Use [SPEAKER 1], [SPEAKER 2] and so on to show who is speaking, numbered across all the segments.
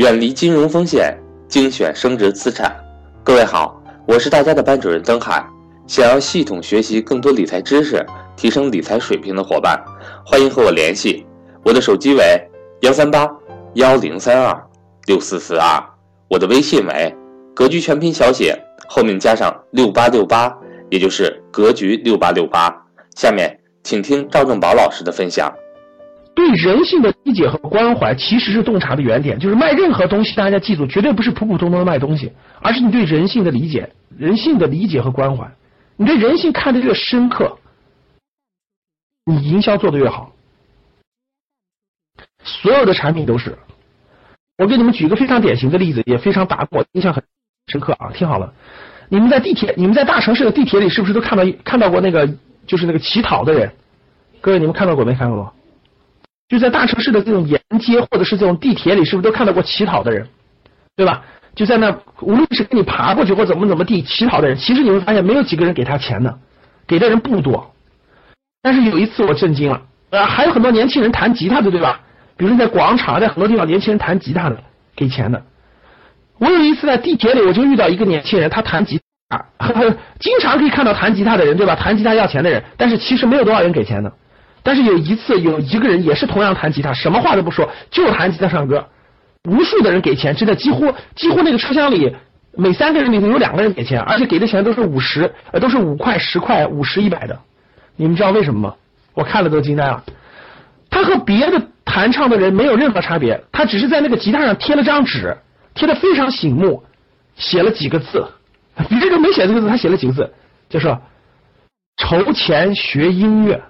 [SPEAKER 1] 远离金融风险，精选升值资产。各位好，我是大家的班主任曾海。想要系统学习更多理财知识，提升理财水平的伙伴，欢迎和我联系。我的手机为幺三八幺零三二六四四二，我的微信为格局全拼小写后面加上六八六八，也就是格局六八六八。下面请听赵正宝老师的分享。
[SPEAKER 2] 对人性的理解和关怀，其实是洞察的原点。就是卖任何东西，大家记住，绝对不是普普通通的卖东西，而是你对人性的理解、人性的理解和关怀。你对人性看得越深刻，你营销做得越好。所有的产品都是。我给你们举个非常典型的例子，也非常打我印象很深刻啊！听好了，你们在地铁，你们在大城市的地铁里，是不是都看到看到过那个，就是那个乞讨的人？各位，你们看到过没看到过？就在大城市的这种沿街或者是这种地铁里，是不是都看到过乞讨的人，对吧？就在那，无论是给你爬过去或怎么怎么地乞讨的人，其实你会发现没有几个人给他钱的，给的人不多。但是有一次我震惊了，呃，还有很多年轻人弹吉他的，对吧？比如在广场，在很多地方，年轻人弹吉他的给钱的。我有一次在地铁里，我就遇到一个年轻人，他弹吉他，经常可以看到弹吉他的人，对吧？弹吉他要钱的人，但是其实没有多少人给钱的。但是有一次，有一个人也是同样弹吉他，什么话都不说，就弹吉他唱歌。无数的人给钱，真的几乎几乎那个车厢里每三个人里头有两个人给钱，而且给的钱都是五十，呃，都是五块、十块、五十、一百的。你们知道为什么吗？我看了都惊呆了。他和别的弹唱的人没有任何差别，他只是在那个吉他上贴了张纸，贴的非常醒目，写了几个字。别人没写这个字，他写了几个字，就说筹钱学音乐。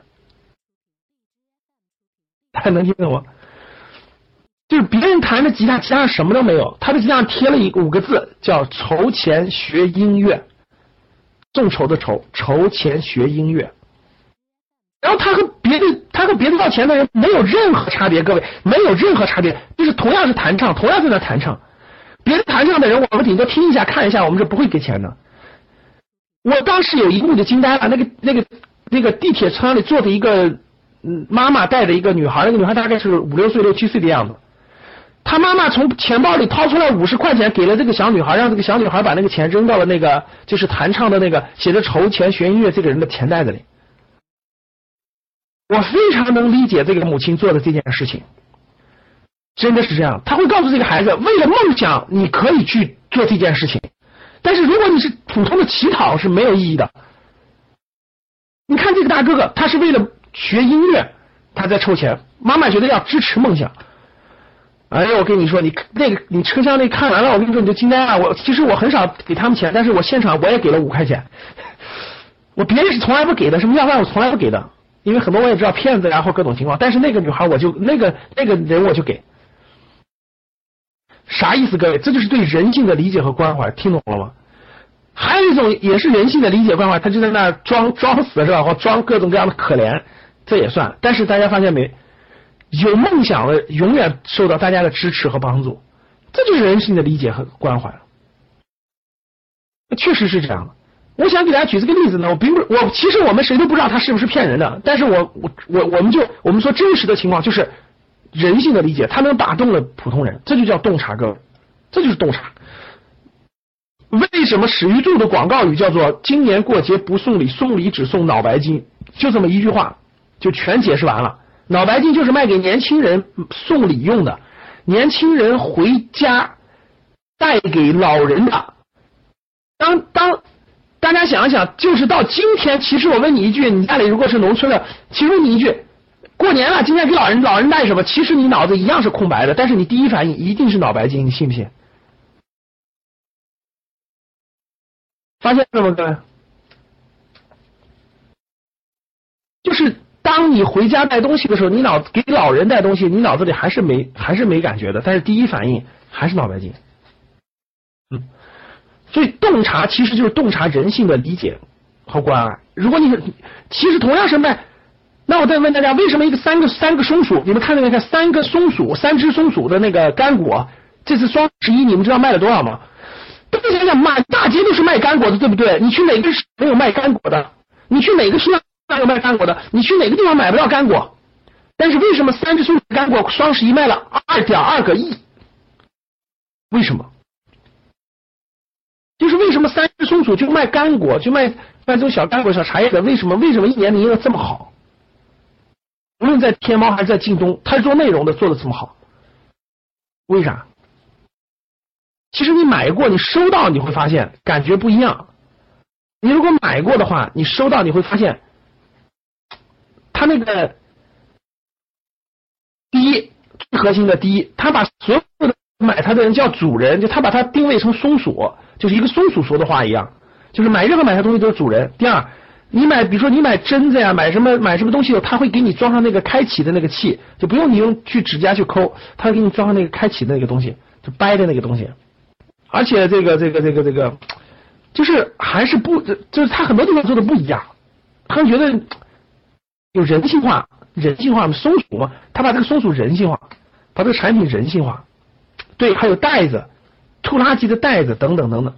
[SPEAKER 2] 大 家能听懂吗？就是别人弹的吉他，吉他什么都没有，他的吉他上贴了一五个字，叫“筹钱学音乐”，众筹的筹，筹钱学音乐。然后他和别的，他和别的要钱的人没有任何差别，各位没有任何差别，就是同样是弹唱，同样在那弹唱，别的弹唱的人我们顶多听一下看一下，我们是不会给钱的。我当时有一幕就惊呆了，那个那个那个地铁车厢里坐着一个。嗯，妈妈带着一个女孩，那个女孩大概是五六岁、六七岁的样子。她妈妈从钱包里掏出来五十块钱，给了这个小女孩，让这个小女孩把那个钱扔到了那个就是弹唱的那个写着筹钱学音乐这个人的钱袋子里。我非常能理解这个母亲做的这件事情，真的是这样。他会告诉这个孩子，为了梦想，你可以去做这件事情，但是如果你是普通的乞讨是没有意义的。你看这个大哥哥，他是为了。学音乐，他在凑钱。妈妈觉得要支持梦想。哎呀，我跟你说，你那个你车厢内看完了，我跟你说你就惊呆了。我其实我很少给他们钱，但是我现场我也给了五块钱。我别人是从来不给的，什么要饭我从来不给的，因为很多我也知道骗子然后各种情况。但是那个女孩我就那个那个人我就给。啥意思，各位？这就是对人性的理解和关怀，听懂了吗？还有一种也是人性的理解关怀，他就在那装装死是吧？或装各种各样的可怜。这也算，但是大家发现没？有梦想的永远受到大家的支持和帮助，这就是人性的理解和关怀。确实是这样的。我想给大家举这个例子呢，我并不，我其实我们谁都不知道他是不是骗人的，但是我我我我们就我们说真实的情况就是人性的理解，他能打动了普通人，这就叫洞察，各位，这就是洞察。为什么史玉柱的广告语叫做“今年过节不送礼，送礼只送脑白金”？就这么一句话。就全解释完了。脑白金就是卖给年轻人送礼用的，年轻人回家带给老人的。当当大家想一想，就是到今天，其实我问你一句，你家里如果是农村的，其实你一句，过年了，今天给老人老人带什么？其实你脑子一样是空白的，但是你第一反应一定是脑白金，你信不信？发现了吗，各位？就是。当你回家带东西的时候，你脑给老人带东西，你脑子里还是没还是没感觉的，但是第一反应还是脑白金。嗯，所以洞察其实就是洞察人性的理解和关爱。如果你其实同样是卖，那我再问大家，为什么一个三个三个松鼠，你们看那个三个松鼠，三只松鼠的那个干果，这次双十一你们知道卖了多少吗？大家想想，满大街都是卖干果的，对不对？你去哪个没有卖干果的？你去哪个市场？有卖干果的，你去哪个地方买不到干果？但是为什么三只松鼠干果双十一卖了二点二个亿？为什么？就是为什么三只松鼠就卖干果，就卖卖这种小干果、小茶叶的，为什么为什么一年营业额这么好？无论在天猫还是在京东，他做内容的做的这么好，为啥？其实你买过，你收到你会发现感觉不一样。你如果买过的话，你收到你会发现，他那个第一最核心的第一，他把所有的买他的人叫主人，就他把它定位成松鼠，就是一个松鼠说的话一样，就是买任何买他东西都是主人。第二，你买比如说你买针子呀，买什么买什么东西，他会给你装上那个开启的那个器，就不用你用去指甲去抠，他会给你装上那个开启的那个东西，就掰的那个东西。而且这个这个这个这个，就是还是不，就是他很多地方做的不一样。他觉得有人性化，人性化松鼠嘛，他把这个松鼠人性化，把这个产品人性化。对，还有袋子，拖拉机的袋子等等等等，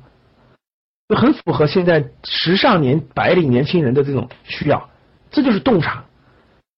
[SPEAKER 2] 就很符合现在时尚年白领年轻人的这种需要。这就是洞察。